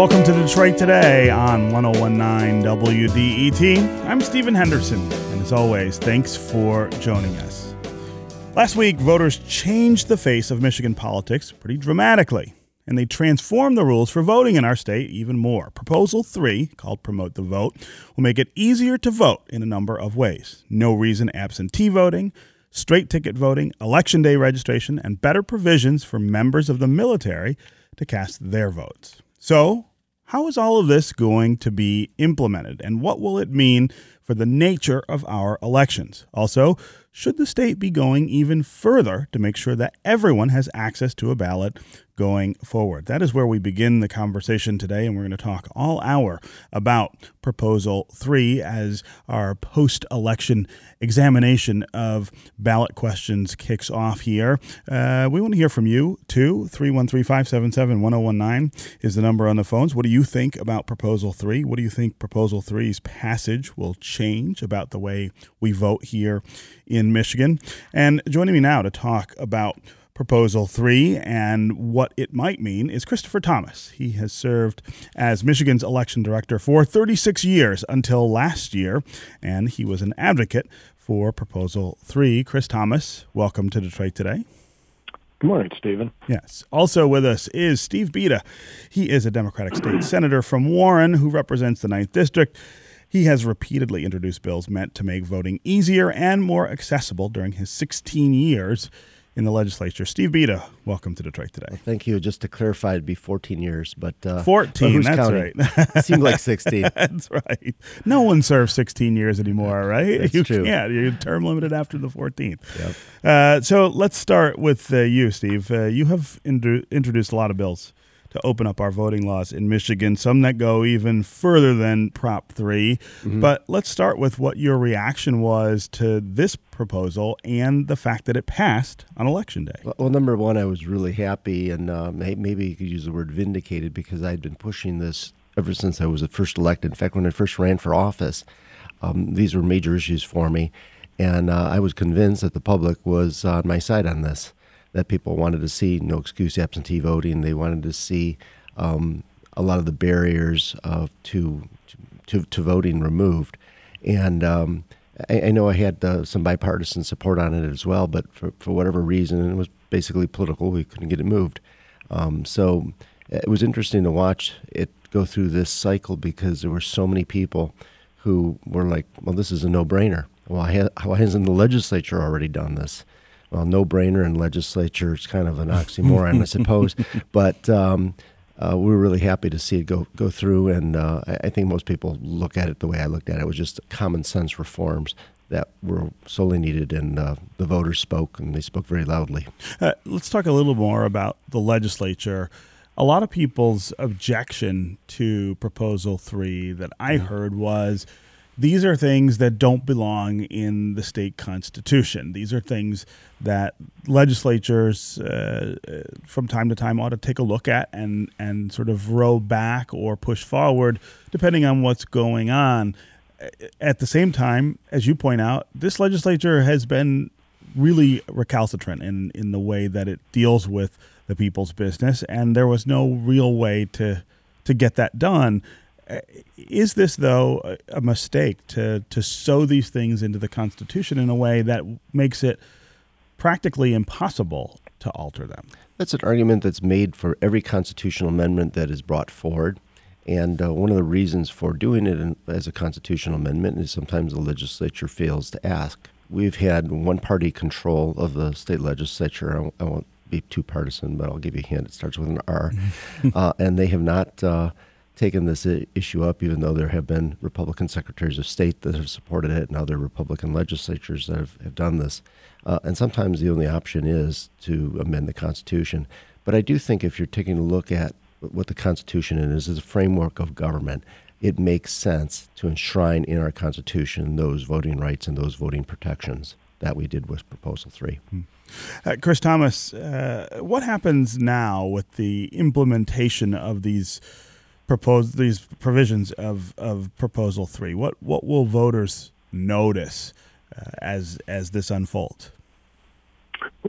Welcome to Detroit Today on 1019 WDET. I'm Stephen Henderson, and as always, thanks for joining us. Last week, voters changed the face of Michigan politics pretty dramatically, and they transformed the rules for voting in our state even more. Proposal 3, called Promote the Vote, will make it easier to vote in a number of ways. No reason absentee voting, straight ticket voting, election day registration, and better provisions for members of the military to cast their votes. So, how is all of this going to be implemented, and what will it mean for the nature of our elections? Also, should the state be going even further to make sure that everyone has access to a ballot going forward? That is where we begin the conversation today, and we're going to talk all hour about Proposal 3 as our post election examination of ballot questions kicks off here. Uh, we want to hear from you too. 313 577 1019 is the number on the phones. What do you think about Proposal 3? What do you think Proposal 3's passage will change about the way we vote here in Michigan? And joining me now to talk about Proposal 3 and what it might mean is Christopher Thomas. He has served as Michigan's election director for 36 years until last year, and he was an advocate for Proposal 3. Chris Thomas, welcome to Detroit today. Good morning, Stephen. Yes. Also with us is Steve Bieda. He is a Democratic state senator from Warren who represents the 9th District. He has repeatedly introduced bills meant to make voting easier and more accessible during his 16 years in the legislature. Steve Bieda, welcome to Detroit today. Thank you. Just to clarify, it'd be 14 years, but uh, 14. but that's counting? right. Seemed like 16. that's right. No one serves 16 years anymore, right? That's you true. can't. You're term limited after the 14th. Yep. Uh, so let's start with uh, you, Steve. Uh, you have introduced a lot of bills to open up our voting laws in Michigan, some that go even further than Prop 3. Mm-hmm. But let's start with what your reaction was to this proposal and the fact that it passed on Election Day. Well, number one, I was really happy, and uh, maybe you could use the word vindicated because I'd been pushing this ever since I was first elected. In fact, when I first ran for office, um, these were major issues for me, and uh, I was convinced that the public was on my side on this. That people wanted to see no excuse absentee voting. They wanted to see um, a lot of the barriers uh, to, to to voting removed, and um, I, I know I had uh, some bipartisan support on it as well. But for, for whatever reason, it was basically political, we couldn't get it moved. Um, so it was interesting to watch it go through this cycle because there were so many people who were like, "Well, this is a no-brainer. Why, why hasn't the legislature already done this?" Well, no-brainer in legislature. It's kind of an oxymoron, I suppose. But um, uh, we were really happy to see it go go through, and uh, I, I think most people look at it the way I looked at it. It was just common sense reforms that were solely needed, and uh, the voters spoke, and they spoke very loudly. Uh, let's talk a little more about the legislature. A lot of people's objection to Proposal 3 that I heard was these are things that don't belong in the state constitution. These are things that legislatures uh, uh, from time to time ought to take a look at and, and sort of row back or push forward depending on what's going on. At the same time, as you point out, this legislature has been really recalcitrant in, in the way that it deals with the people's business, and there was no real way to to get that done. Is this though a- mistake to to sew these things into the Constitution in a way that makes it practically impossible to alter them? That's an argument that's made for every constitutional amendment that is brought forward. And uh, one of the reasons for doing it in, as a constitutional amendment is sometimes the legislature fails to ask. We've had one party control of the state legislature. I won't, I won't be too partisan, but I'll give you a hint. It starts with an R. uh, and they have not uh, taken this issue up, even though there have been Republican secretaries of state that have supported it and other Republican legislatures that have, have done this. Uh, and sometimes the only option is to amend the Constitution. But I do think if you're taking a look at what the Constitution is, is a framework of government, it makes sense to enshrine in our Constitution those voting rights and those voting protections that we did with Proposal 3. Uh, Chris Thomas, uh, what happens now with the implementation of these proposed these provisions of, of Proposal Three? What what will voters notice uh, as as this unfolds?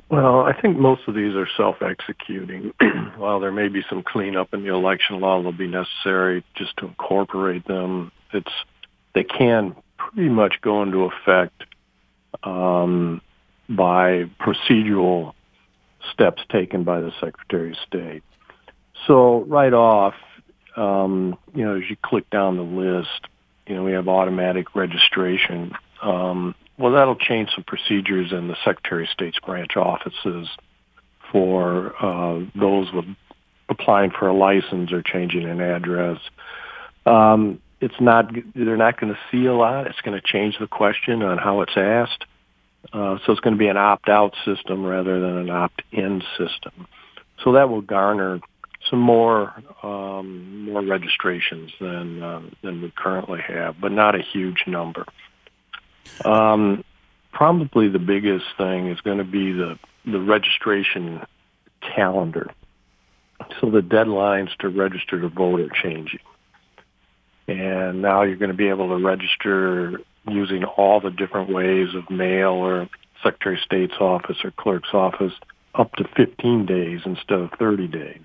Well, I think most of these are self-executing. While there may be some cleanup in the election law that'll be necessary just to incorporate them, it's they can pretty much go into effect um, by procedural steps taken by the Secretary of State. So right off, um, you know, as you click down the list, you know, we have automatic registration. Um, well, that'll change some procedures in the Secretary of State's branch offices for uh, those with applying for a license or changing an address. Um, it's not they're not going to see a lot. It's going to change the question on how it's asked. Uh, so it's going to be an opt-out system rather than an opt-in system. So that will garner some more um, more registrations than uh, than we currently have, but not a huge number. Um, probably the biggest thing is going to be the the registration calendar. So the deadlines to register to vote are changing. And now you're going to be able to register using all the different ways of mail or Secretary of State's office or clerk's office up to 15 days instead of 30 days.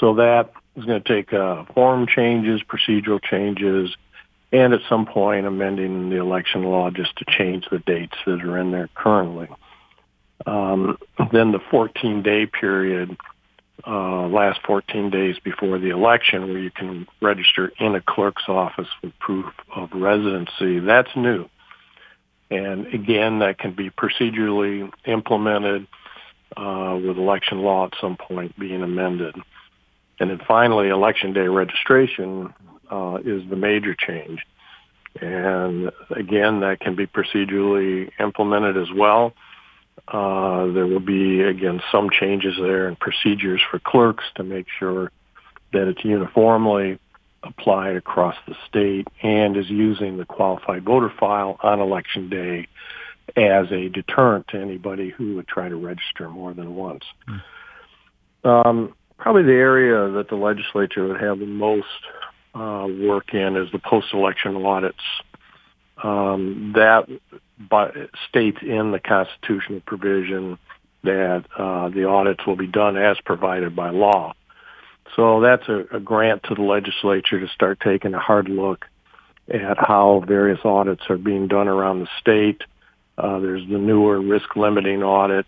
So that is going to take uh, form changes, procedural changes, and at some point amending the election law just to change the dates that are in there currently. Um, then the 14-day period, uh, last 14 days before the election, where you can register in a clerk's office with proof of residency, that's new. And again, that can be procedurally implemented uh, with election law at some point being amended. And then finally, election day registration uh, is the major change. And again, that can be procedurally implemented as well. Uh, there will be, again, some changes there in procedures for clerks to make sure that it's uniformly applied across the state and is using the qualified voter file on election day as a deterrent to anybody who would try to register more than once. Mm. Um, probably the area that the legislature would have the most uh, work in is the post-election audits. Um, that by, states in the constitutional provision that uh, the audits will be done as provided by law. So that's a, a grant to the legislature to start taking a hard look at how various audits are being done around the state. Uh, there's the newer risk limiting audit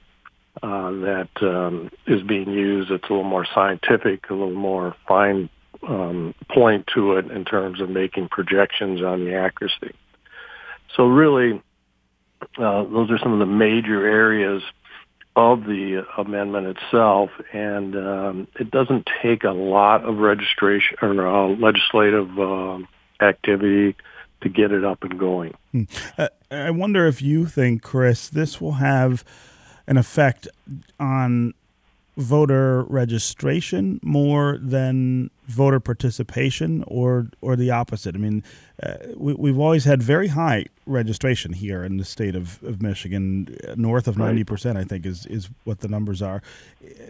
uh, that um, is being used. It's a little more scientific, a little more fine um, point to it in terms of making projections on the accuracy. So really, uh, those are some of the major areas of the amendment itself, and um, it doesn't take a lot of registration or uh, legislative uh, activity to get it up and going. Hmm. Uh, I wonder if you think, Chris, this will have an effect on voter registration more than voter participation or or the opposite? I mean, uh, we, have always had very high registration here in the state of, of Michigan, north of ninety percent. I think is is what the numbers are.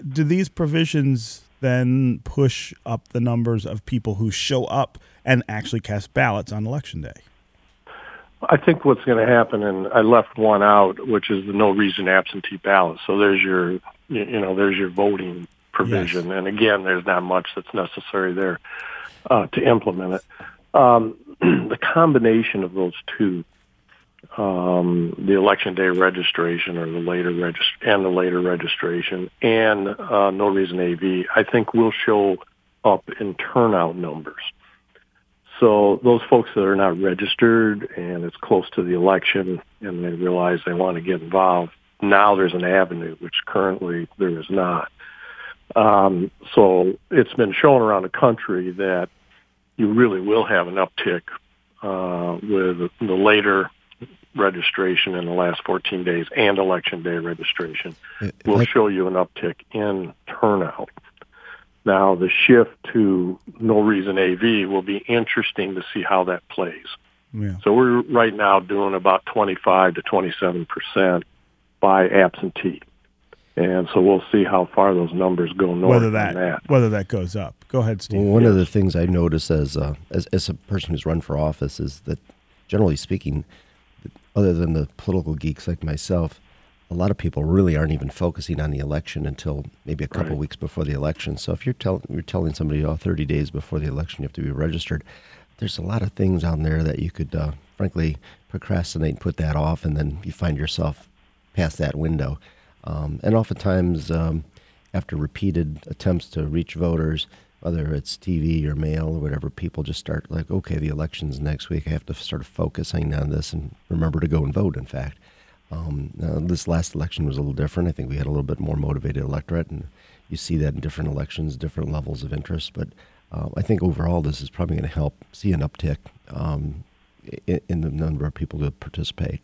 Do these provisions then push up the numbers of people who show up and actually cast ballots on election day? I think what's going to happen, and I left one out, which is the no reason absentee ballot. So there's your, you know, there's your voting provision, yes. and again, there's not much that's necessary there uh, to implement it. Um, the combination of those two, um, the election day registration or the later regist- and the later registration, and uh, no reason AV, I think will show up in turnout numbers. So those folks that are not registered and it's close to the election and they realize they want to get involved, now there's an avenue, which currently there is not. Um, so it's been shown around the country that you really will have an uptick uh, with the later registration in the last 14 days and election day registration will show you an uptick in turnout. Now, the shift to no reason AV will be interesting to see how that plays. Yeah. So we're right now doing about 25 to 27 percent by absentee, and so we'll see how far those numbers go north. Whether that, that. whether that goes up. Go ahead, Steve. Well, one yes. of the things I notice as, uh, as as a person who's run for office is that, generally speaking, other than the political geeks like myself, a lot of people really aren't even focusing on the election until maybe a couple Right. weeks before the election. So if you're, tell, you're telling somebody, oh, 30 days before the election, you have to be registered, there's a lot of things on there that you could, uh, frankly, procrastinate and put that off, and then you find yourself past that window. Um, and oftentimes, um, after repeated attempts to reach voters, whether it's TV or mail or whatever, people just start like, okay, the election's next week. I have to start focusing on this and remember to go and vote, in fact. Um, now, this last election was a little different. I think we had a little bit more motivated electorate, and you see that in different elections, different levels of interest. But uh, I think overall, this is probably going to help see an uptick um, in, in the number of people that participate.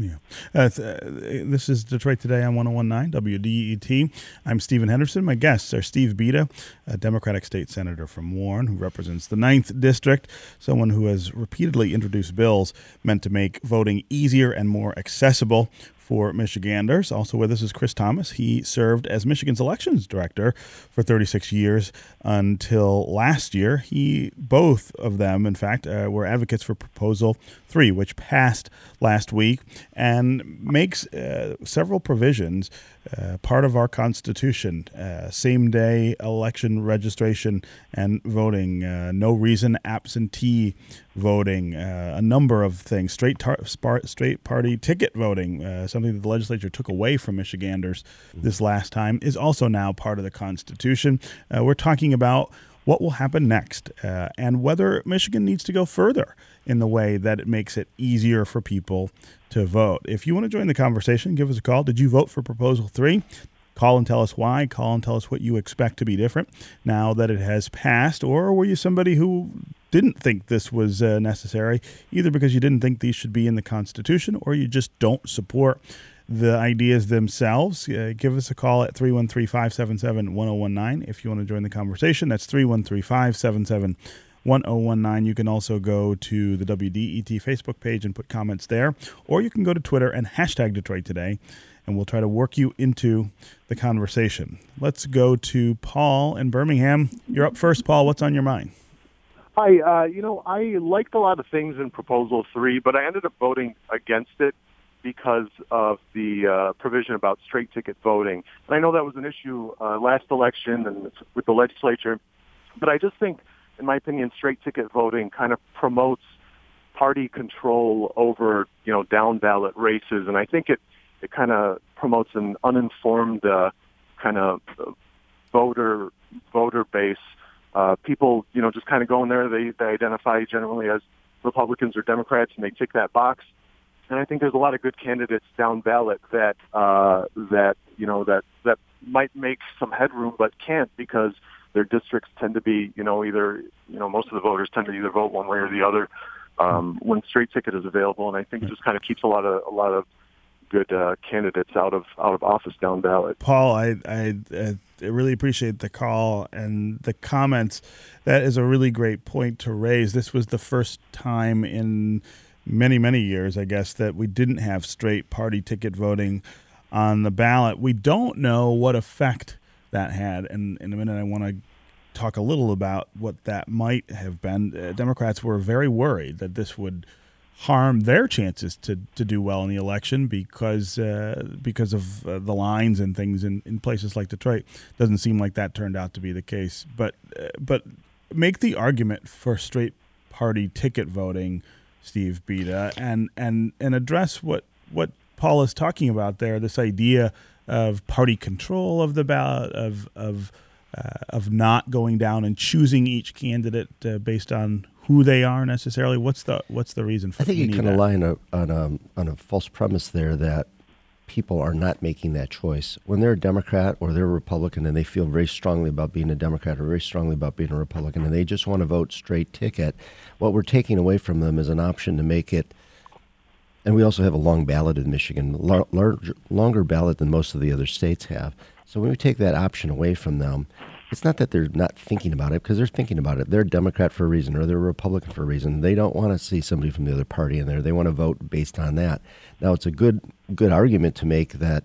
Yeah. Uh, uh, this is Detroit Today on 1019 WDET. I'm Stephen Henderson. My guests are Steve Bieda, a Democratic state senator from Warren, who represents the 9th District, someone who has repeatedly introduced bills meant to make voting easier and more accessible for Michiganders. Also with us is Chris Thomas. He served as Michigan's elections director for 36 years until last year. He both of them, in fact, uh, were advocates for Proposal 3, which passed last week and makes uh, several provisions uh, part of our Constitution uh, same day election registration and voting, uh, no reason absentee voting, uh, a number of things, straight, tar- spar- straight party ticket voting, uh, something that the legislature took away from Michiganders this last time, is also now part of the Constitution. Uh, we're talking about what will happen next uh, and whether Michigan needs to go further in the way that it makes it easier for people to vote. If you want to join the conversation, give us a call. Did you vote for Proposal 3? Call and tell us why. Call and tell us what you expect to be different now that it has passed. Or were you somebody who didn't think this was uh, necessary, either because you didn't think these should be in the Constitution or you just don't support the ideas themselves, uh, give us a call at 313 577 1019 if you want to join the conversation. That's 313 577 1019. You can also go to the WDET Facebook page and put comments there, or you can go to Twitter and hashtag Detroit Today, and we'll try to work you into the conversation. Let's go to Paul in Birmingham. You're up first, Paul. What's on your mind? Hi, uh, you know, I liked a lot of things in Proposal 3, but I ended up voting against it because of the uh, provision about straight ticket voting. And I know that was an issue uh, last election and with the legislature, but I just think, in my opinion, straight ticket voting kind of promotes party control over, you know, down ballot races. And I think it, it kind of promotes an uninformed uh, kind of voter voter base uh, people, you know, just kind of go in there. They, they identify generally as Republicans or Democrats, and they tick that box. And I think there's a lot of good candidates down ballot that uh, that you know that that might make some headroom, but can't because their districts tend to be, you know, either you know most of the voters tend to either vote one way or the other um, when straight ticket is available. And I think it just kind of keeps a lot of a lot of good uh, candidates out of out of office down ballot. Paul, I, I, I really appreciate the call and the comments. That is a really great point to raise. This was the first time in many, many years, I guess, that we didn't have straight party ticket voting on the ballot. We don't know what effect that had. And in a minute, I want to talk a little about what that might have been. Uh, Democrats were very worried that this would harm their chances to, to do well in the election because uh, because of uh, the lines and things in, in places like Detroit. Doesn't seem like that turned out to be the case. But uh, but make the argument for straight party ticket voting, Steve Bieda, and and and address what what Paul is talking about there. This idea of party control of the ballot of of uh, of not going down and choosing each candidate uh, based on who they are necessarily. What's the what's the reason for? That? I think you can of rely on a, on a on a false premise there that people are not making that choice when they're a Democrat or they're a Republican and they feel very strongly about being a Democrat or very strongly about being a Republican and they just want to vote straight ticket. What we're taking away from them is an option to make it. And we also have a long ballot in Michigan, lar- larger, longer ballot than most of the other states have. So when we take that option away from them, it's not that they're not thinking about it because they're thinking about it. They're a Democrat for a reason or they're a Republican for a reason. They don't want to see somebody from the other party in there. They want to vote based on that. Now, it's a good good argument to make that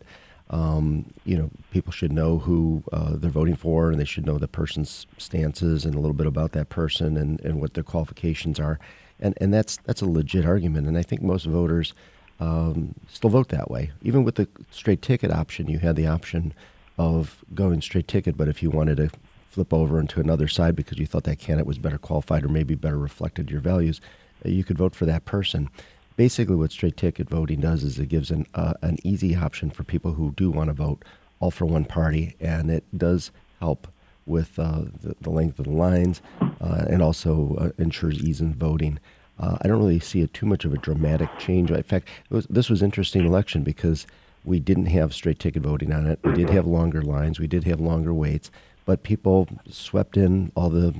um, you know people should know who uh, they're voting for and they should know the person's stances and a little bit about that person and, and what their qualifications are. And and that's that's a legit argument. And I think most voters um, still vote that way. Even with the straight ticket option, you had the option of going straight ticket, but if you wanted to flip over into another side because you thought that candidate was better qualified or maybe better reflected your values, uh, you could vote for that person. Basically, what straight ticket voting does is it gives an uh, an easy option for people who do want to vote all for one party, and it does help with uh, the, the, length of the lines uh, and also uh, ensures ease in voting. Uh, I don't really see it too much of a dramatic change. In fact, was, this was interesting election because we didn't have straight ticket voting on it. We did have longer lines. We did have longer waits, but people swept in all the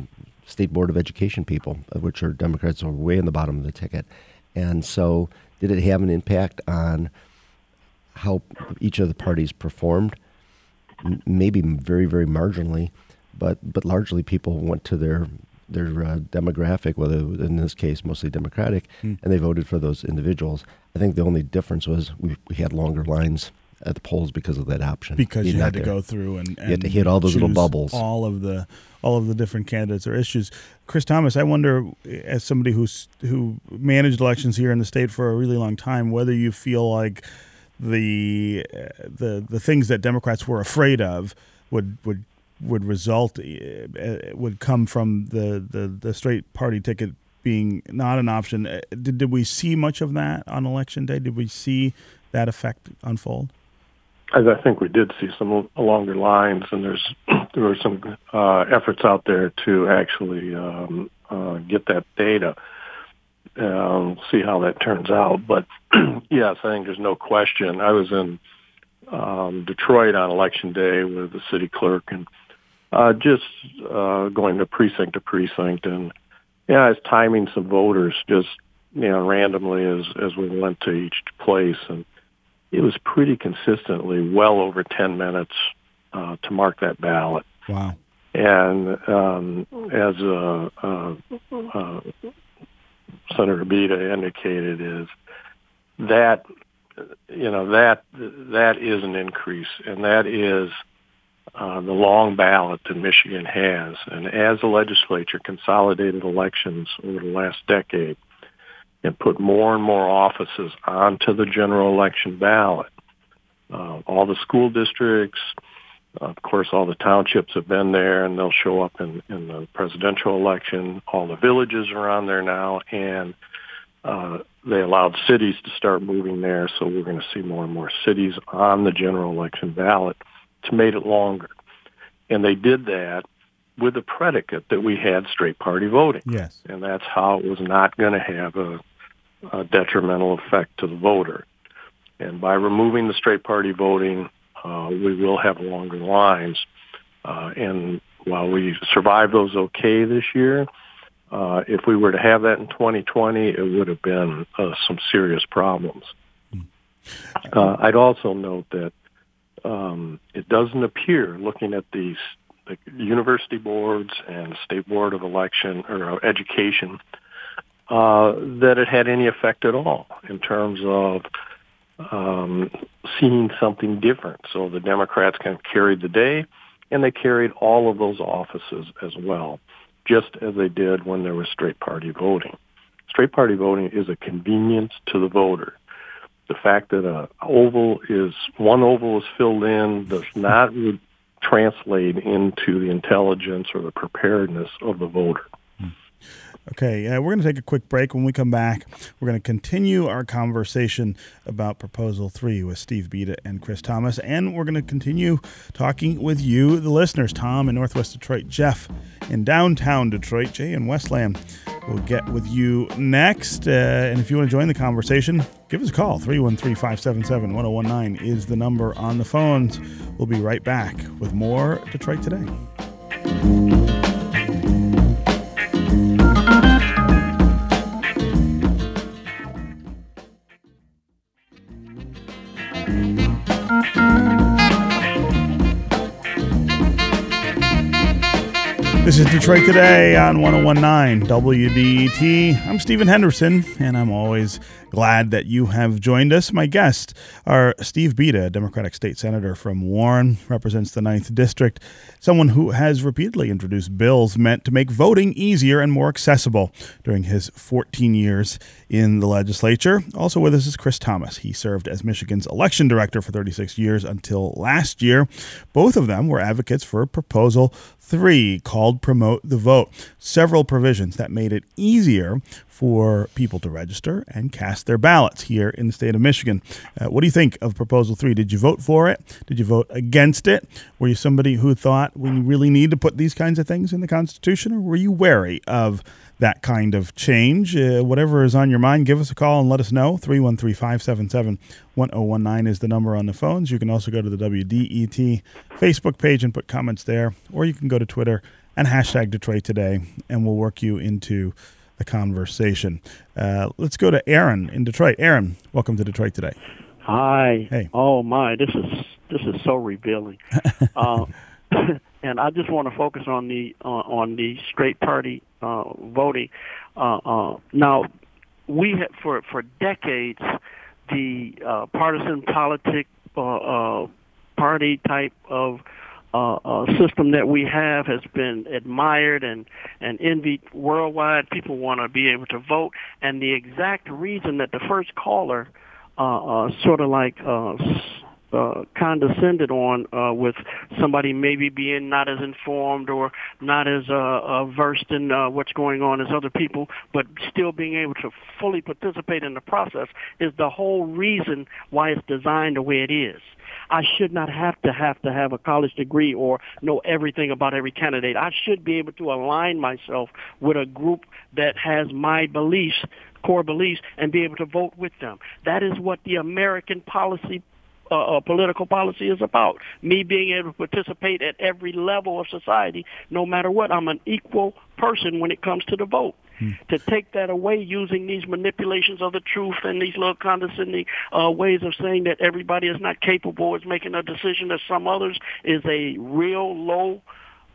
state board of education people, which are Democrats, are way in the bottom of the ticket. And so, did it have an impact on how each of the parties performed? Maybe very, very marginally, but but largely people went to their their uh, demographic, whether in this case mostly Democratic, mm. and they voted for those individuals. I think the only difference was we, we had longer lines at the polls because of that option. Because you, you had to go through and, and you had to hit all those little bubbles, all of the all of the different candidates or issues. Chris Thomas, I wonder, as somebody who's who managed elections here in the state for a really long time, whether you feel like the the the things that Democrats were afraid of would would would result uh, uh, would come from the, the, the straight party ticket being not an option. Uh, did, did we see much of that on election day? Did we see that effect unfold? As I think we did see some longer lines, and there's there were some uh, efforts out there to actually um, uh, get that data. Um, see how that turns out. But yes, I think there's no question. I was in um, Detroit on election day with the city clerk, and uh, just uh, going to precinct to precinct, and yeah, I was timing some voters just you know randomly as as we went to each place, and it was pretty consistently well over ten minutes uh, to mark that ballot. Wow. And um, as uh, uh, uh, Senator Bieda indicated, is that you know that that is an increase, and that is uh, the long ballot that Michigan has. And as the legislature consolidated elections over the last decade and put more and more offices onto the general election ballot, uh, all the school districts, of course, all the townships have been there, and they'll show up in, in the presidential election. All the villages are on there now, and uh, they allowed cities to start moving there. So we're going to see more and more cities on the general election ballot to made it longer. And they did that with the predicate that we had straight party voting. Yes. And that's how it was not going to have a, a detrimental effect to the voter. And by removing the straight party voting, uh, we will have longer lines. Uh, and while we survived those okay this year, uh, if we were to have that in 2020, it would have been uh, some serious problems. Hmm. Uh, I'd also note that um, it doesn't appear, looking at these the university boards and state board of election or education, uh, that it had any effect at all in terms of um, seeing something different. So the Democrats kind of carried the day, and they carried all of those offices as well, just as they did when there was straight party voting. Straight party voting is a convenience to the voter the fact that a oval is one oval is filled in does not translate into the intelligence or the preparedness of the voter. Okay, uh, we're going to take a quick break. When we come back, we're going to continue our conversation about Proposal 3 with Steve Bieda and Chris Thomas. And we're going to continue talking with you, the listeners, Tom in Northwest Detroit, Jeff in downtown Detroit, Jay in Westland. We'll get with you next. Uh, and if you want to join the conversation, give us a call. 313 577 1019 is the number on the phones. We'll be right back with more Detroit Today. Detroit Today on 1019 WDET. I'm Stephen Henderson, and I'm always glad that you have joined us. My guests are Steve Bieda, Democratic State Senator from Warren, represents the 9th District, someone who has repeatedly introduced bills meant to make voting easier and more accessible during his 14 years in the legislature. Also with us is Chris Thomas. He served as Michigan's election director for 36 years until last year. Both of them were advocates for a Proposal 3 called Promote the Vote. Several provisions that made it easier for people to register and cast their ballots here in the state of Michigan. Uh, what do you think of Proposal 3? Did you vote for it? Did you vote against it? Were you somebody who thought we really need to put these kinds of things in the Constitution, or were you wary of that kind of change. Uh, whatever is on your mind, give us a call and let us know. 313 577 1019 is the number on the phones. You can also go to the WDET Facebook page and put comments there, or you can go to Twitter and hashtag Detroit Today, and we'll work you into the conversation. Uh, let's go to Aaron in Detroit. Aaron, welcome to Detroit Today. Hi. Hey. Oh my, this is this is so revealing. uh, and I just want to focus on the uh, on the straight party uh, voting. Uh, uh, now, we have for for decades the uh, partisan politic uh, uh, party type of uh, uh, system that we have has been admired and, and envied worldwide. People want to be able to vote, and the exact reason that the first caller uh, uh, sort of like uh, uh, condescended on uh, with somebody maybe being not as informed or not as uh, uh, versed in uh, what's going on as other people, but still being able to fully participate in the process is the whole reason why it's designed the way it is. I should not have to have to have a college degree or know everything about every candidate. I should be able to align myself with a group that has my beliefs, core beliefs, and be able to vote with them. That is what the American policy uh, uh, political policy is about. Me being able to participate at every level of society, no matter what. I'm an equal person when it comes to the vote. Hmm. To take that away using these manipulations of the truth and these little condescending uh, ways of saying that everybody is not capable of making a decision that some others is a real low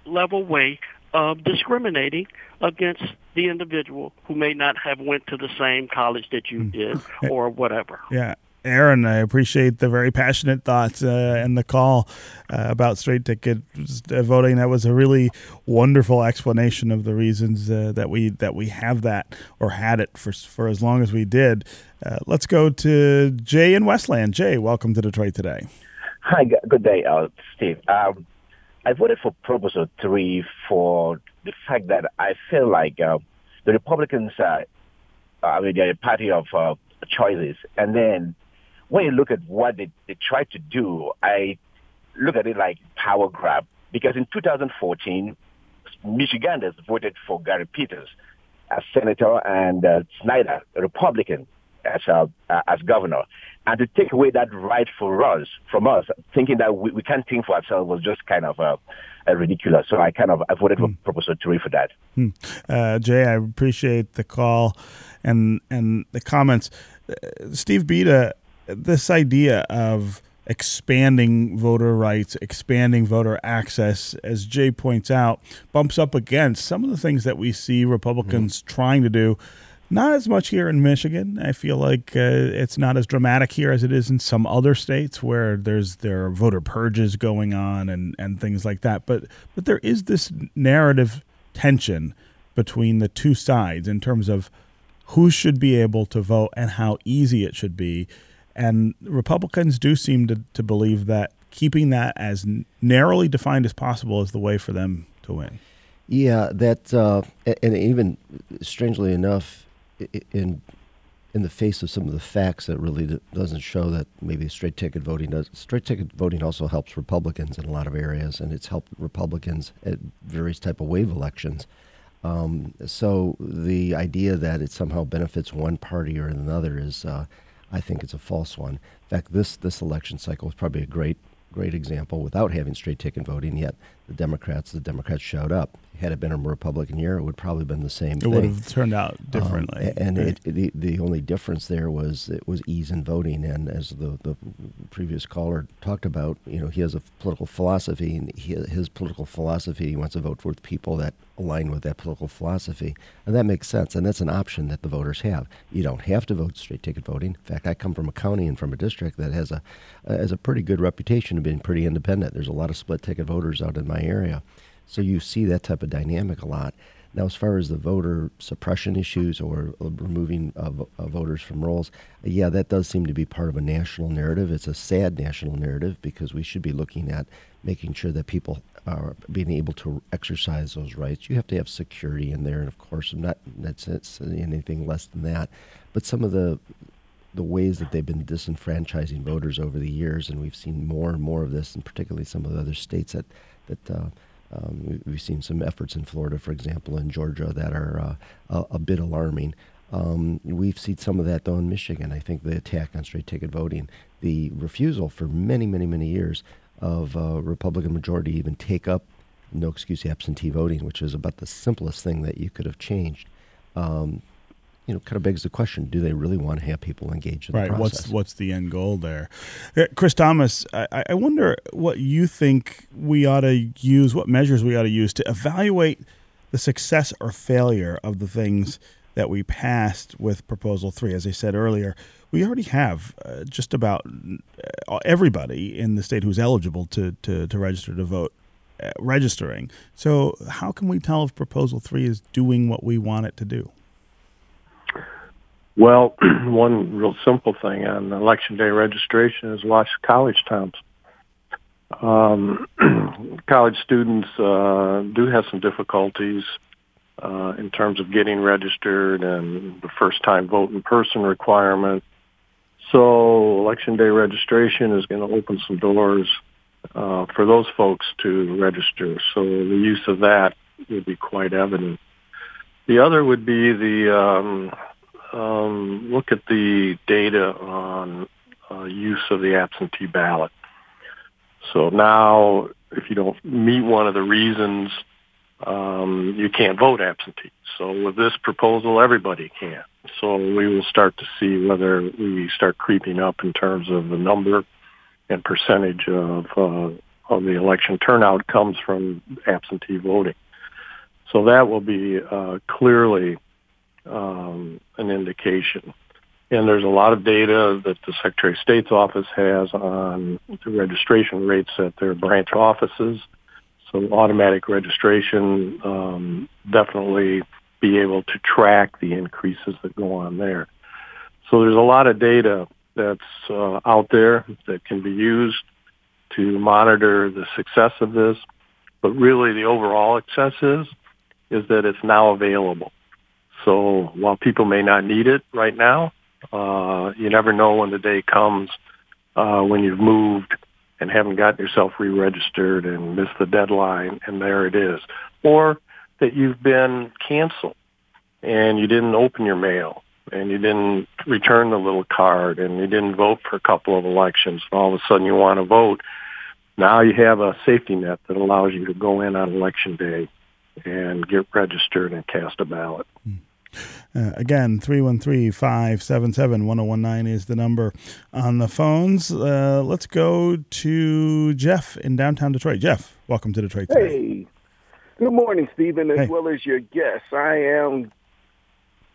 level way of discriminating against the individual who may not have went to the same college that you hmm. did or whatever. Yeah. Aaron, I appreciate the very passionate thoughts uh, and the call uh, about straight ticket uh, voting. That was a really wonderful explanation of the reasons uh, that we that we have that or had it for for as long as we did. Uh, let's go to Jay in Westland. Jay, welcome to Detroit today. Hi, good day, uh, Steve. Um, I voted for Proposal Three for the fact that I feel like the Republicans, are, I mean, they're a party of choices, and then when you look at what they, they tried to do, I look at it like power grab. Because in 2014, Michiganders voted for Gary Peters as senator and uh, Snyder, a Republican, as uh, as governor. And to take away that right for us, from us, thinking that we, we can't think for ourselves was just kind of uh, ridiculous. So I kind of I voted for mm. Proposal 3 for that. Mm. Uh, Jay, I appreciate the call and and the comments. Uh, Steve Bieda this idea of expanding voter rights, expanding voter access, as Jay points out, bumps up against some of the things that we see Republicans mm-hmm. trying to do. Not as much here in Michigan. I feel like uh, it's not as dramatic here as it is in some other states where there's there are voter purges going on and, and things like that. But but there is this narrative tension between the two sides in terms of who should be able to vote and how easy it should be and Republicans do seem to, to believe that keeping that as narrowly defined as possible is the way for them to win. Yeah, that uh, and even strangely enough, in in the face of some of the facts that really doesn't show that maybe straight ticket voting does. Straight ticket voting also helps Republicans in a lot of areas, and it's helped Republicans at various type of wave elections. Um, so the idea that it somehow benefits one party or another is uh, I think it's a false one. In fact, this this election cycle is probably a great great example without having straight ticket voting. Yet the Democrats, the Democrats showed up. Had it been a Republican year, it would probably have been the same. It thing. would have turned out differently. Um, and right? it, the the only difference there was it was ease in voting. And as the the previous caller talked about, you know, he has a political philosophy, and he, his political philosophy, he wants to vote for people that align with that political philosophy, and that makes sense. And that's an option that the voters have. You don't have to vote straight ticket voting. In fact, I come from a county and from a district that has a has a pretty good reputation of being pretty independent. There's a lot of split ticket voters out in my area. So you see that type of dynamic a lot. Now, as far as the voter suppression issues or removing uh, voters from rolls, yeah, that does seem to be part of a national narrative. It's a sad national narrative because we should be looking at making sure that people are being able to exercise those rights. You have to have security in there, and of course, not that's anything less than that. But some of the the ways that they've been disenfranchising voters over the years, and we've seen more and more of this, and particularly some of the other states that that uh, um, we've seen some efforts in Florida, for example, and Georgia that are uh, a, a, bit alarming. Um, we've seen some of that though in Michigan. I think the attack on straight ticket voting, the refusal for many, many, many years of uh, Republican majority even take up no excuse absentee voting, which is about the simplest thing that you could have changed. Um, you know, kind of begs the question: Do they really want to have people engaged in right, the process? Right. What's what's the end goal there? Uh, Chris Thomas, I, I wonder what you think we ought to use, what measures we ought to use to evaluate the success or failure of the things that we passed with Proposal Three. As I said earlier, we already have uh, just about uh, everybody in the state who's eligible to to, to register to vote. Uh, registering. So, how can we tell if Proposal 3 is doing what we want it to do? Well, one real simple thing on election day registration is watch college towns. Um, college students uh, do have some difficulties uh, in terms of getting registered and the first time vote in person requirement. So election day registration is going to open some doors uh, for those folks to register. So the use of that would be quite evident. The other would be the um, um, look at the data on uh, use of the absentee ballot. So now, if you don't meet one of the reasons, um, you can't vote absentee. So with this proposal, everybody can. So we will start to see whether we start creeping up in terms of the number and percentage of uh, of the election turnout comes from absentee voting. So that will be uh, clearly um, an indication. And there's a lot of data that the Secretary of State's office has on the registration rates at their branch offices. So automatic registration um, definitely be able to track the increases that go on there. So there's a lot of data that's uh, out there that can be used to monitor the success of this. But really the overall success is, is that it's now available. So while people may not need it right now, uh, you never know when the day comes uh, when you've moved and haven't gotten yourself re-registered and missed the deadline, and there it is. Or that you've been canceled and you didn't open your mail and you didn't return the little card and you didn't vote for a couple of elections and all of a sudden you want to vote. Now you have a safety net that allows you to go in on election day and get registered and cast a ballot. Mm. Uh, again, 313 577 1019 is the number on the phones. Uh, let's go to Jeff in downtown Detroit. Jeff, welcome to Detroit. Today. Hey, good morning, Stephen, as hey. well as your guests. I am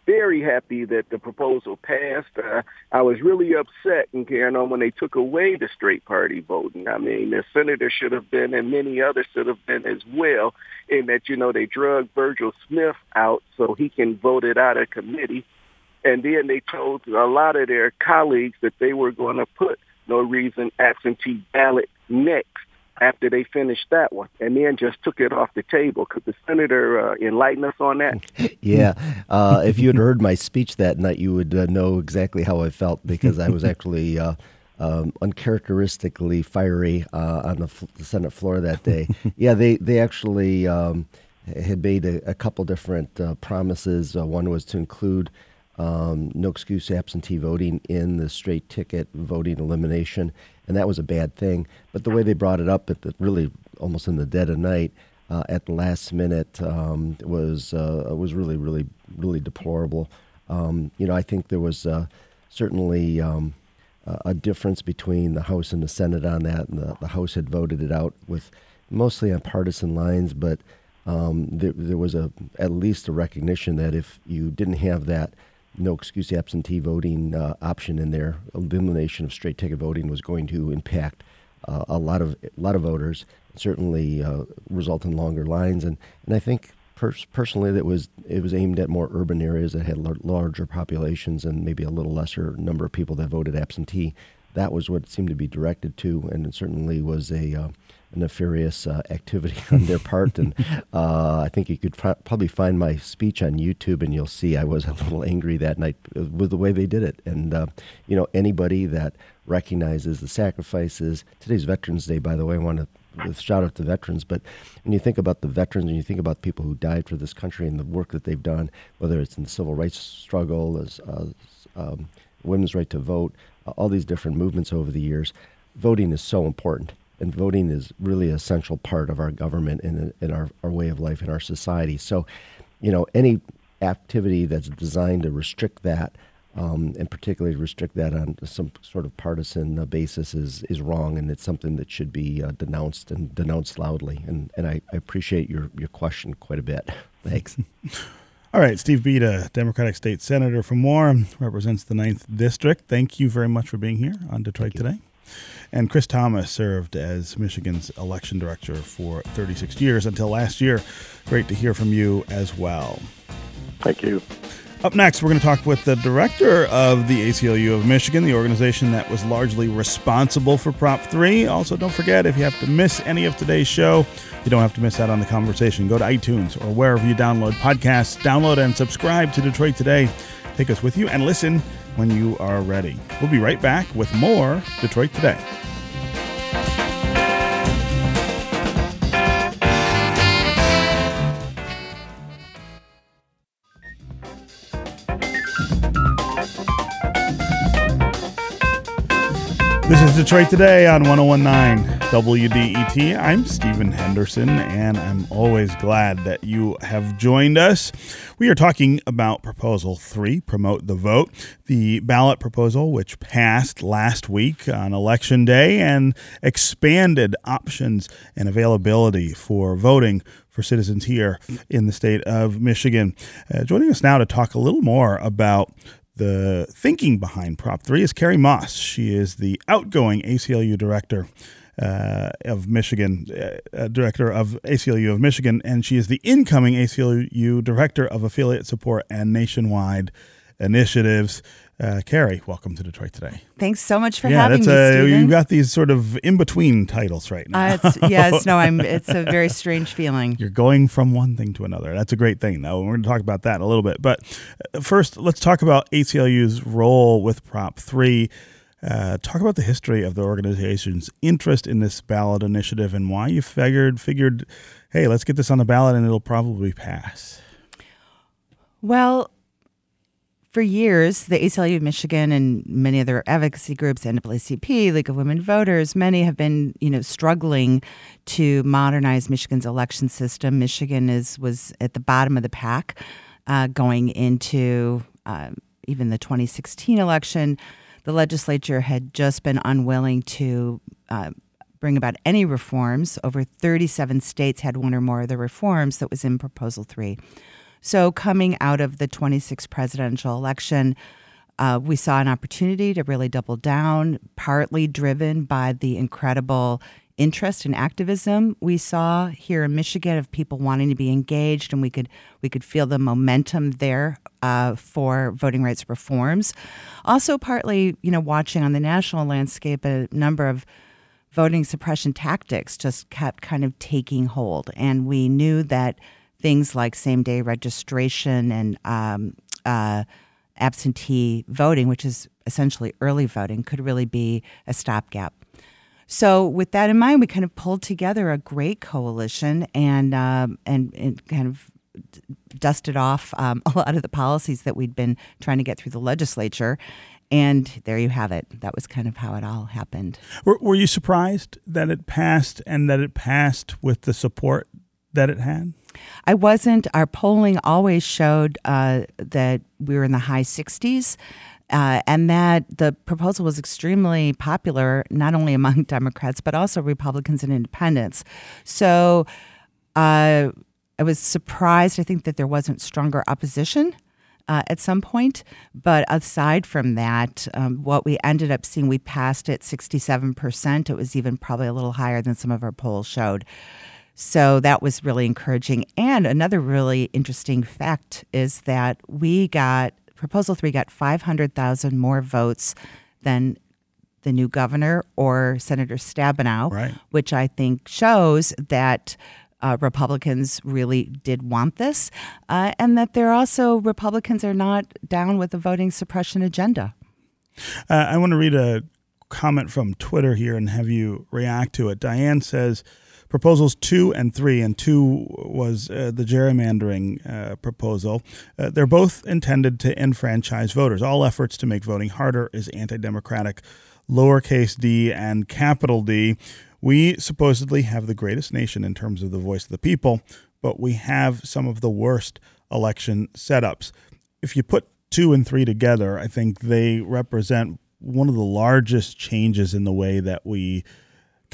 very happy that the proposal passed. Uh, I was really upset in Karen when they took away the straight party voting. I mean, the senator should have been, and many others should have been as well, in that, you know, they drug Virgil Smith out so he can vote it out of committee. And then they told a lot of their colleagues that they were going to put no reason absentee ballot next after they finished that one, and then just took it off the table. Could the senator uh, enlighten us on that? yeah, uh, if you had heard my speech that night, you would uh, know exactly how I felt because I was actually. Uh, um, uncharacteristically fiery uh, on the, f- the, Senate floor that day. yeah, they they actually um, had made a, a couple different uh, promises. one was to include um, no excuse absentee voting in the straight ticket voting elimination, and that was a bad thing. But the way they brought it up, it really almost in the dead of night uh, at the last minute um, was uh, was really really really deplorable. Um, you know, I think there was uh, certainly um, a difference between the House and the Senate on that, and the, the House had voted it out with mostly on partisan lines, but um, there, there was a at least a recognition that if you didn't have that no excuse absentee voting uh, option in there, elimination of straight ticket voting was going to impact uh, a lot of a lot of voters, certainly uh, result in longer lines, and and I think pers- personally that was it was aimed at more urban areas that had l- larger populations and maybe a little lesser number of people that voted absentee. That was what it seemed to be directed to, and it certainly was a uh, nefarious uh, activity on their part. And uh, I think you could probably find my speech on YouTube, and you'll see I was a little angry that night with the way they did it. And uh, you know, anybody that recognizes the sacrifices. Today's Veterans Day, by the way. I want to shout out to veterans. But when you think about the veterans and you think about people who died for this country and the work that they've done, whether it's in the civil rights struggle, as uh, um, women's right to vote, uh, all these different movements over the years, voting is so important. And voting is really an essential part of our government and in our, our way of life in our society. So, you know, any activity that's designed to restrict that um, and particularly restrict that on some sort of partisan uh, basis is is wrong, and it's something that should be uh, denounced and denounced loudly. And and I, I, appreciate your your question quite a bit. Thanks. All right, Steve Bieda, Democratic State Senator from Warren, represents the 9th District. Thank you very much for being here on Detroit Today. And Chris Thomas served as Michigan's election director for 36 years until last year. Great to hear from you as well. Thank you. Up next, we're going to talk with the director of the ACLU of Michigan, the organization that was largely responsible for Prop 3. Also, don't forget if you have to miss any of today's show, you don't have to miss out on the conversation. Go to iTunes or wherever you download podcasts, download and subscribe to Detroit Today. Take us with you and listen when you are ready. We'll be right back with more Detroit Today. This is Detroit Today on 1019 WDET. I'm Stephen Henderson, and I'm always glad that you have joined us. We are talking about Proposal 3, Promote the Vote, the ballot proposal which passed last week on Election Day and expanded options and availability for voting for citizens here in the state of Michigan. Uh, joining us now to talk a little more about the thinking behind Prop 3 is Kary Moss. She is the outgoing ACLU director uh, of Michigan, uh, uh director of ACLU of Michigan, and she is the incoming ACLU director of affiliate support and nationwide initiatives. Uh, Kary, welcome to Detroit today. Thanks so much for yeah, having me. A, you've got these sort of in between titles right now. Uh, it's, yes, no, I'm. It's a very strange feeling. You're going from one thing to another. That's a great thing, though. We're going to talk about that in a little bit. But uh, first, let's talk about ACLU's role with Prop Three. Uh, talk about the history of the organization's interest in this ballot initiative and why you figured figured, hey, let's get this on the ballot and it'll probably pass. Well, for years, the ACLU of Michigan and many other advocacy groups, NAACP, League of Women Voters, many have been, you know, struggling to modernize Michigan's election system. Michigan is was at the bottom of the pack uh, going into uh, even the 2016 election. The legislature had just been unwilling to uh, bring about any reforms. Over 37 states had one or more of the reforms that was in Proposal 3. So, coming out of the 26th presidential election, uh, we saw an opportunity to really double down, partly driven by the incredible interest and activism we saw here in Michigan of people wanting to be engaged, and we could we could feel the momentum there uh, for voting rights reforms. Also, partly, you know, watching on the national landscape, a number of voting suppression tactics just kept kind of taking hold, and we knew that things like same day registration and um, uh, absentee voting, which is essentially early voting, could really be a stopgap. So, with that in mind, we kind of pulled together a great coalition and um, and, and kind of dusted off um, a lot of the policies that we'd been trying to get through the legislature And there you have it. That was kind of how it all happened. Were, were you surprised that it passed and that it passed with the support that it had? I wasn't. Our polling always showed uh, that we were in the high 60s. Uh, and that the proposal was extremely popular, not only among Democrats, but also Republicans and independents. So uh, I was surprised, I think, that there wasn't stronger opposition. Uh, at some point. But aside from that, um, what we ended up seeing, we passed at 67%. It was even probably a little higher than some of our polls showed. So that was really encouraging. And another really interesting fact is that we got Proposal 3 got 500,000 more votes than the new governor or Senator Stabenow, right. which I think shows that uh, Republicans really did want this, uh, and that they're also Republicans are not down with the voting suppression agenda. Uh, I want to read a comment from Twitter here and have you react to it. Diane says, proposals two and three, and two was uh, the gerrymandering uh, proposal. Uh, they're both intended to enfranchise voters. All efforts to make voting harder is anti democratic, lowercase d and capital D. We supposedly have the greatest nation in terms of the voice of the people, but we have some of the worst election setups. If you put two and three together, I think they represent one of the largest changes in the way that we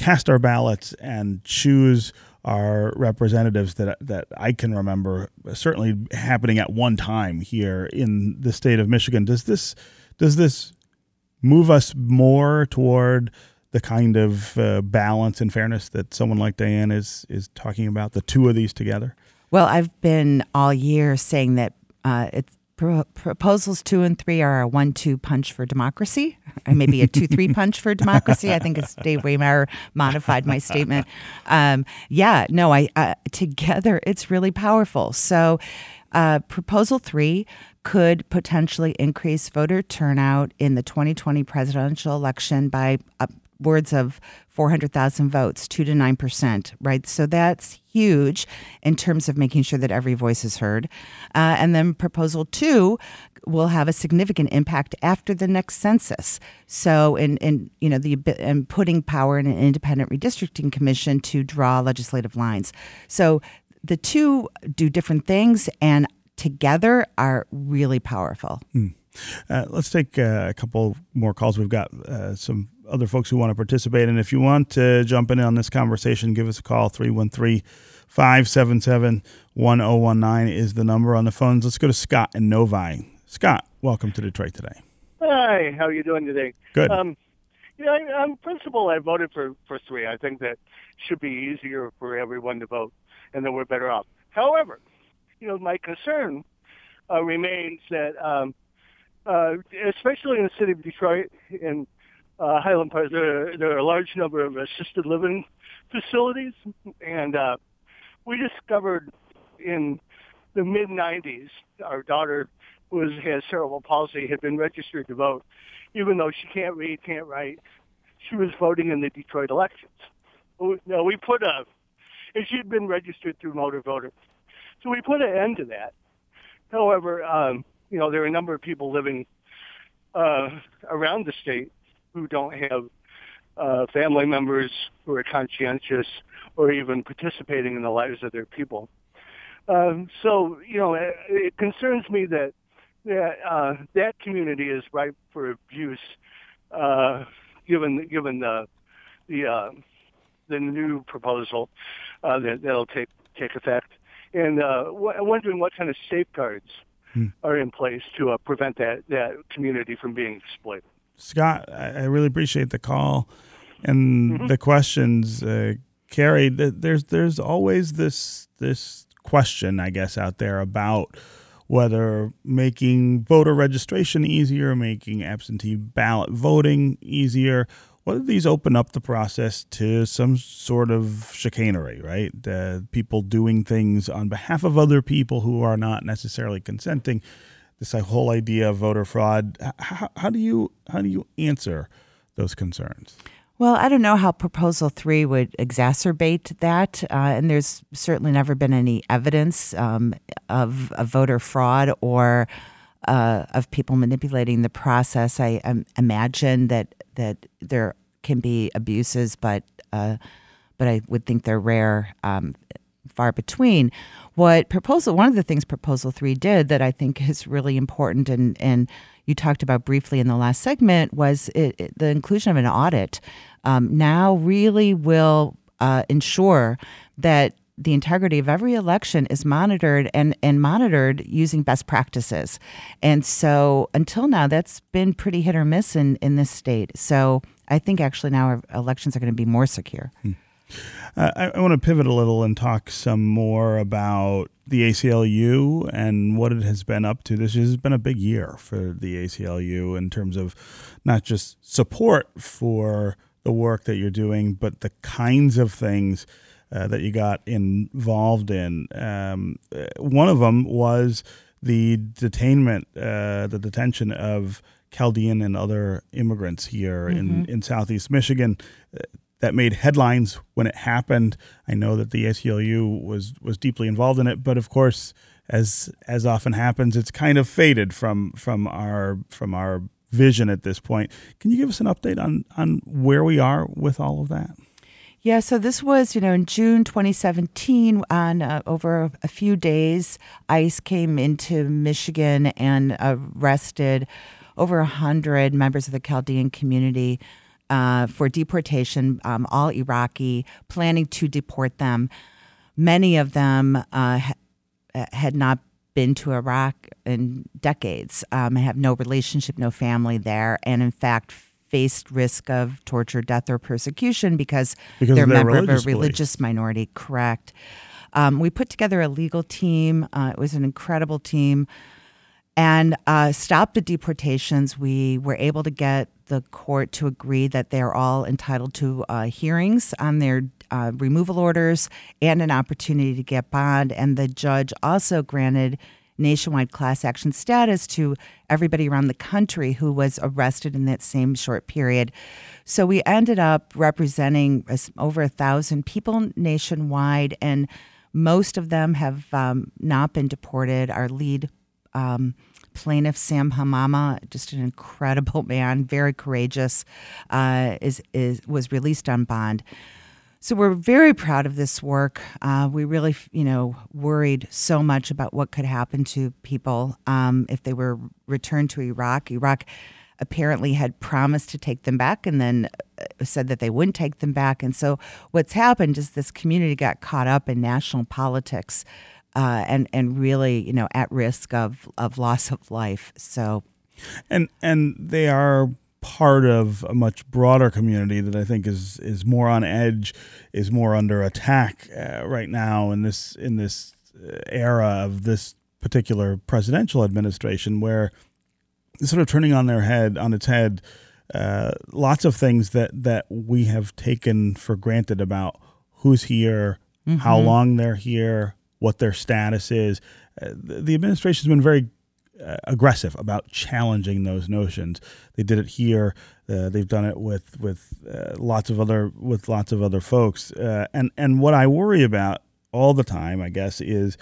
cast our ballots and choose our representatives that that I can remember certainly happening at one time here in the state of Michigan. Does this does this move us more toward the kind of uh, balance and fairness that someone like Diane is is talking about? The two of these together. Well, I've been all year saying that uh, it's Pro- proposals two and three are a one-two punch for democracy, or maybe a two-three punch for democracy. I think as Dave Waymire modified my statement. Um, yeah, no, I uh, together it's really powerful. So, uh, proposal three could potentially increase voter turnout in the 2020 presidential election by upwards of 400,000 votes, 2 to 9%, right? So that's huge in terms of making sure that every voice is heard. Uh, and then proposal two will have a significant impact after the next census. So, in, in you know, the and putting power in an independent redistricting commission to draw legislative lines. So, the two do different things and together are really powerful. Mm. Uh, let's take uh, a couple more calls. We've got uh, some other folks who want to participate. And if you want to jump in on this conversation, give us a call 313 577 1019 is the number on the phones. Let's go to Scott in Novi. Scott, welcome to Detroit today. Hi, how are you doing today? Good. Um, yeah, I, on principle, I voted for, for three. I think that should be easier for everyone to vote, and then we're better off. However, you know, my concern uh, remains that, um, uh, especially in the city of Detroit and uh, Highland Park, there, there are a large number of assisted living facilities, and uh, we discovered in the mid 90s our daughter was has cerebral palsy had been registered to vote, even though she can't read, can't write. She was voting in the Detroit elections. No, we put a, and she'd been registered through Motor Voter, so we put an end to that. However, um, you know there are a number of people living uh, around the state who don't have uh, family members who are conscientious or even participating in the lives of their people. Um, so, you know, it, it concerns me that that uh, that community is ripe for abuse, uh, given given the the uh, the new proposal uh, that that'll take take effect, and uh, w- wondering what kind of safeguards hmm. are in place to uh, prevent that that community from being exploited. Scott, I really appreciate the call and mm-hmm. the questions. Uh, Kary, there's there's always this this question, I guess, out there about whether making voter registration easier, making absentee ballot voting easier, whether these open up the process to some sort of chicanery, right? Uh, people doing things on behalf of other people who are not necessarily consenting this whole idea of voter fraud. How, how do you how do you answer those concerns? Well, I don't know how Proposal 3 would exacerbate that. Uh, and there's certainly never been any evidence um, of, voter fraud or uh, of people manipulating the process. I um, imagine that that there can be abuses, but uh, but I would think they're rare, um, far between. What proposal? One of the things Proposal Three did that I think is really important, and and you talked about briefly in the last segment was it, it, the inclusion of an audit. Um, now really will uh, ensure that the integrity of every election is monitored and, and monitored using best practices. And so until now, that's been pretty hit or miss in, in this state. So I think actually now our elections are going to be more secure. Hmm. Uh, I, I want to pivot a little and talk some more about the ACLU and what it has been up to. This has been a big year for the ACLU in terms of not just support for the work that you're doing, but the kinds of things uh, that you got involved in. Um, uh, one of them was the detainment, uh, the detention of Chaldean and other immigrants here mm-hmm. in, in Southeast Michigan. That made headlines when it happened. I know that the ACLU was was deeply involved in it, but of course, as as often happens, it's kind of faded from from our from our vision at this point. Can you give us an update on on where we are with all of that? Yeah, so this was, you know, in June 2017, on uh, over a few days, ICE came into Michigan and arrested over 100 members of the Chaldean community uh, for deportation, um, all Iraqi, planning to deport them. Many of them uh, ha- had not been to Iraq in decades, um, have no relationship, no family there, and in fact, faced risk of torture, death, or persecution because, because they're a member of a religious beliefs. minority. Correct. Um, we put together a legal team. Uh, it was an incredible team and uh, stopped the deportations. We were able to get the court to agree that they're all entitled to uh, hearings on their uh, removal orders and an opportunity to get bond. And the judge also granted nationwide class action status to everybody around the country who was arrested in that same short period. So we ended up representing over a thousand people nationwide, and most of them have um, not been deported. Our lead um, plaintiff, Sam Hamama, just an incredible man, very courageous, uh, is is was released on bond. So we're very proud of this work. Uh, we really, you know, worried so much about what could happen to people um, if they were returned to Iraq. Iraq apparently had promised to take them back and then uh, said that they wouldn't take them back. And so what's happened is this community got caught up in national politics uh, and and really, you know, at risk of of loss of life. So, and and they are part of a much broader community that I think is is more on edge, is more under attack uh, right now in this in this uh, era of this particular presidential administration, where sort of turning on their head on its head. Uh, lots of things that that we have taken for granted about who's here, mm-hmm. how long they're here, what their status is. Uh, the, the administration has been very uh, aggressive about challenging those notions. They did it here. Uh, they've done it with with uh, lots of other with lots of other folks. Uh, and and what I worry about all the time, I guess, is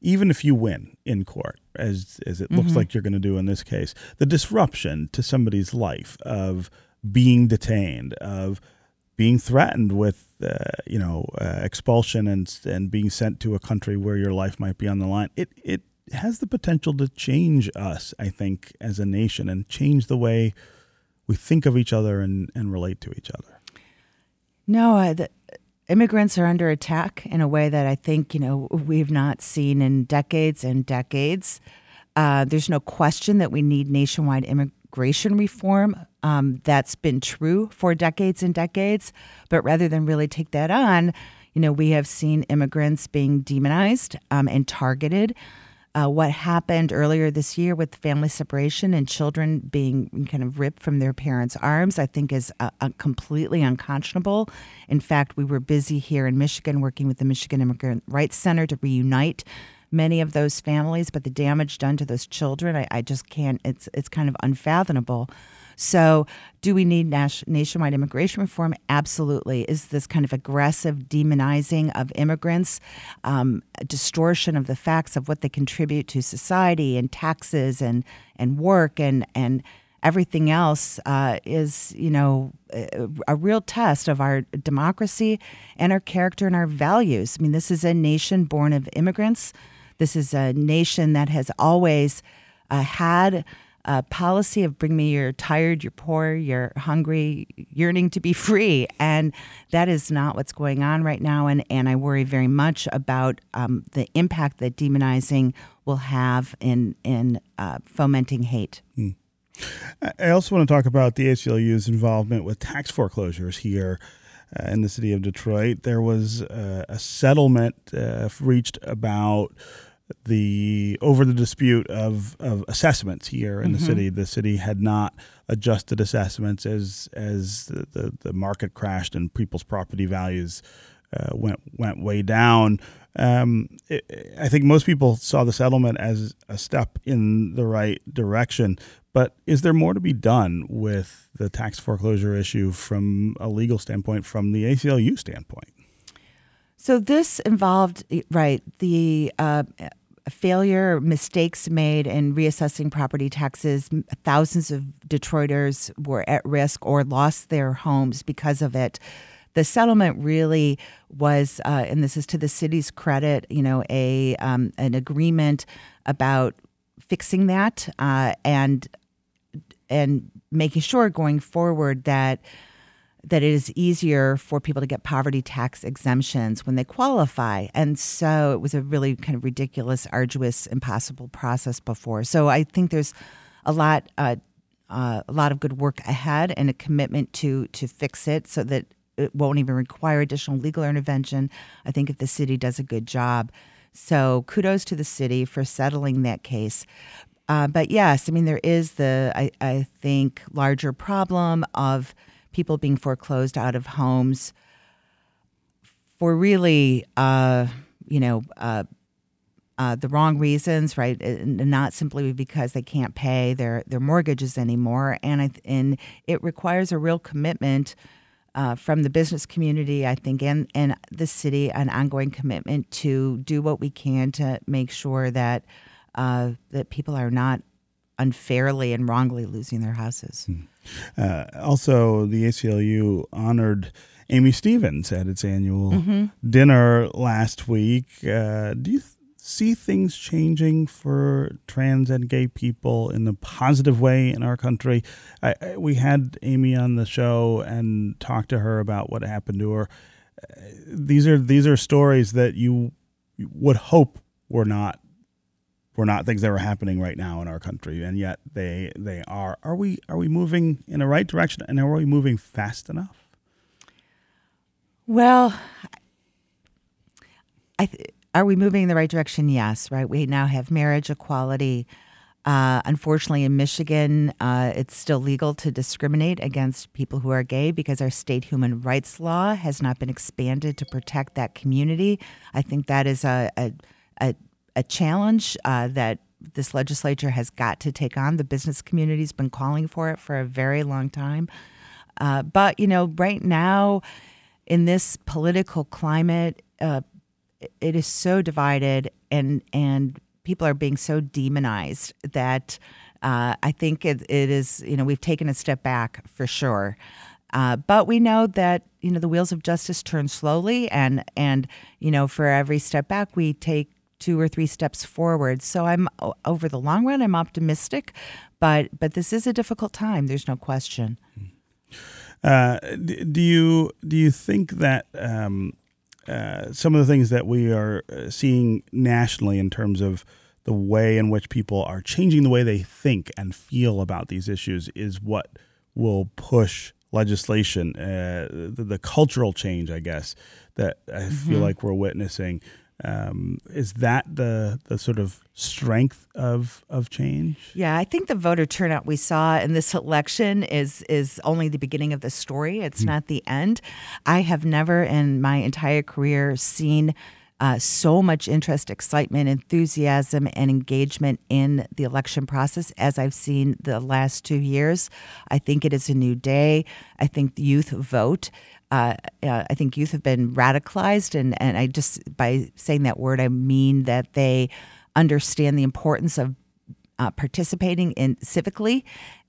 even if you win in court, as as it mm-hmm. looks like you're going to do in this case, the disruption to somebody's life of being detained, of being threatened with uh, you know uh, expulsion and and being sent to a country where your life might be on the line. It it has the potential to change us, I think, as a nation and change the way we think of each other and, and relate to each other. No, uh, the immigrants are under attack in a way that I think, you know, we've not seen in decades and decades. Uh, there's no question that we need nationwide immigration reform. Um, that's been true for decades and decades. But rather than really take that on, you know, we have seen immigrants being demonized um, and targeted uh, what happened earlier this year with family separation and children being kind of ripped from their parents' arms, I think is uh, uh, completely unconscionable. In fact, we were busy here in Michigan working with the Michigan Immigrant Rights Center to reunite many of those families, but the damage done to those children, I, I just can't. It's it's kind of unfathomable. So, do we need nationwide immigration reform? Absolutely. Is this kind of aggressive demonizing of immigrants, um, distortion of the facts of what they contribute to society and taxes and and work and and everything else uh, is, you know, a, real test of our democracy and our character and our values. I mean, this is a nation born of immigrants. This is a nation that has always uh, had a policy of bring me you're tired, you're poor, you're hungry, yearning to be free. And that is not what's going on right now. And, and I worry very much about um, the impact that demonizing will have in, in uh, fomenting hate. Hmm. I also want to talk about the ACLU's involvement with tax foreclosures here uh, in the city of Detroit. There was uh, a settlement uh, reached about the over the dispute of, of assessments here in mm-hmm. the city. The city had not adjusted assessments as as the, the, the market crashed and people's property values uh, went went way down. Um, it, I think most people saw the settlement as a step in the right direction. But is there more to be done with the tax foreclosure issue from a legal standpoint, from the ACLU standpoint? So this involved, right, the uh, failure, mistakes made in reassessing property taxes. Thousands of Detroiters were at risk or lost their homes because of it. The settlement really was, uh, and this is to the city's credit, you know, a um, an agreement about fixing that uh, and and making sure going forward that that it is easier for people to get poverty tax exemptions when they qualify. And so it was a really kind of ridiculous, arduous, impossible process before. So I think there's a lot, uh, uh, a lot of good work ahead and a commitment to to fix it so that it won't even require additional legal intervention. I think if the city does a good job. So kudos to the city for settling that case. Uh, but yes, I mean, there is the, I, I think, larger problem of people being foreclosed out of homes for really, uh, you know, uh, uh, the wrong reasons, right? And not simply because they can't pay their their mortgages anymore, and I, and it requires a real commitment uh, from the business community, I think, and and the city, an ongoing commitment to do what we can to make sure that uh, that people are not unfairly and wrongly losing their houses. Hmm. Uh, also, the ACLU honored Amy Stevens at its annual mm-hmm. dinner last week. Uh, do you th- see things changing for trans and gay people in a positive way in our country? I, I, we had Amy on the show and talked to her about what happened to her. Uh, these are these are stories that you would hope were not were not things that were happening right now in our country, and yet they they are. Are we are we moving in the right direction, and are we moving fast enough? Well, I th- are we moving in the right direction? Yes, right. We now have marriage equality. Uh, unfortunately, in Michigan, uh, it's still legal to discriminate against people who are gay because our state human rights law has not been expanded to protect that community. I think that is a, a, a a challenge uh, that this legislature has got to take on. The business community's been calling for it for a very long time. Uh, but, you know, right now, in this political climate, uh, it is so divided and, and people are being so demonized that uh, I think it, it is, you know, we've taken a step back for sure. Uh, but we know that you know the wheels of justice turn slowly, and and you know for every step back we take two or three steps forward. So I'm over the long run, I'm optimistic, but but this is a difficult time. There's no question. Uh, do you do you think that um, uh, some of the things that we are uh, seeing nationally in terms of the way in which people are changing the way they think and feel about these issues is what will push legislation, uh, the, the, cultural change, I guess, that I mm-hmm. feel like we're witnessing. Um, is that the the sort of strength of of change? Yeah, I think the voter turnout we saw in this election is is only the beginning of the story. It's mm. not the end. I have never in my entire career seen uh, so much interest, excitement, enthusiasm, and engagement in the election process as I've seen the last two years. I think it is a new day. I think youth vote. Uh, uh, I think youth have been radicalized, and, and I just, by saying that word, I mean that they understand the importance of uh, participating in civically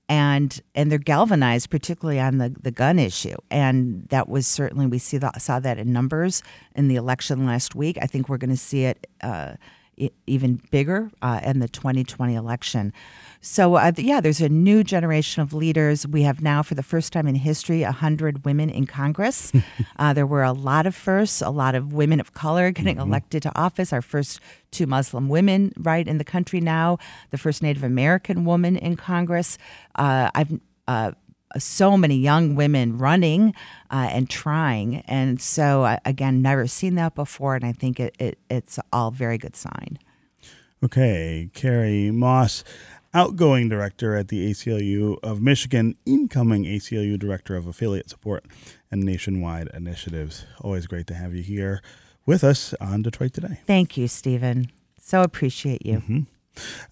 and and they're galvanized, particularly on the, the gun issue. And that was certainly we see that, saw that in numbers in the election last week. I think we're going to see it. Uh, even bigger uh, in the 2020 election. So, uh, yeah, there's a new generation of leaders. We have now, for the first time in history, 100 women in Congress. uh, there were a lot of firsts, a lot of women of color getting mm-hmm. elected to office. Our first two Muslim women, right, in the country now, the first Native American woman in Congress. Uh, I've uh, so many young women running uh, and trying. And so, uh, again, never seen that before. And I think it, it, it's all very good sign. Okay. Kary Moss, outgoing director at the ACLU of Michigan, incoming ACLU director of affiliate support and nationwide initiatives. Always great to have you here with us on Detroit Today. Thank you, Stephen. So appreciate you. Mm-hmm.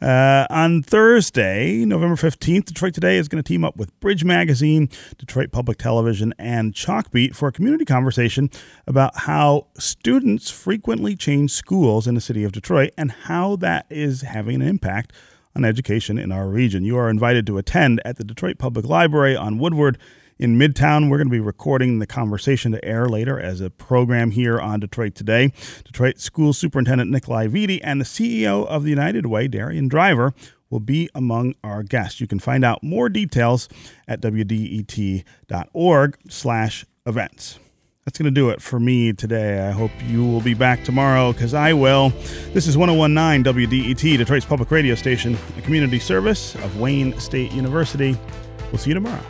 Uh, on Thursday, November 15th, Detroit Today is going to team up with Bridge Magazine, Detroit Public Television, and Chalkbeat for a community conversation about how students frequently change schools in the city of Detroit and how that is having an impact on education in our region. You are invited to attend at the Detroit Public Library on Woodward in Midtown. We're going to be recording the conversation to air later as a program here on Detroit Today. Detroit School Superintendent Nick Vitti and the CEO of the United Way, Darienne Driver, will be among our guests. You can find out more details at wdet.org slash events. That's going to do it for me today. I hope you will be back tomorrow because I will. This is 1019 WDET, Detroit's public radio station, a community service of Wayne State University. We'll see you tomorrow.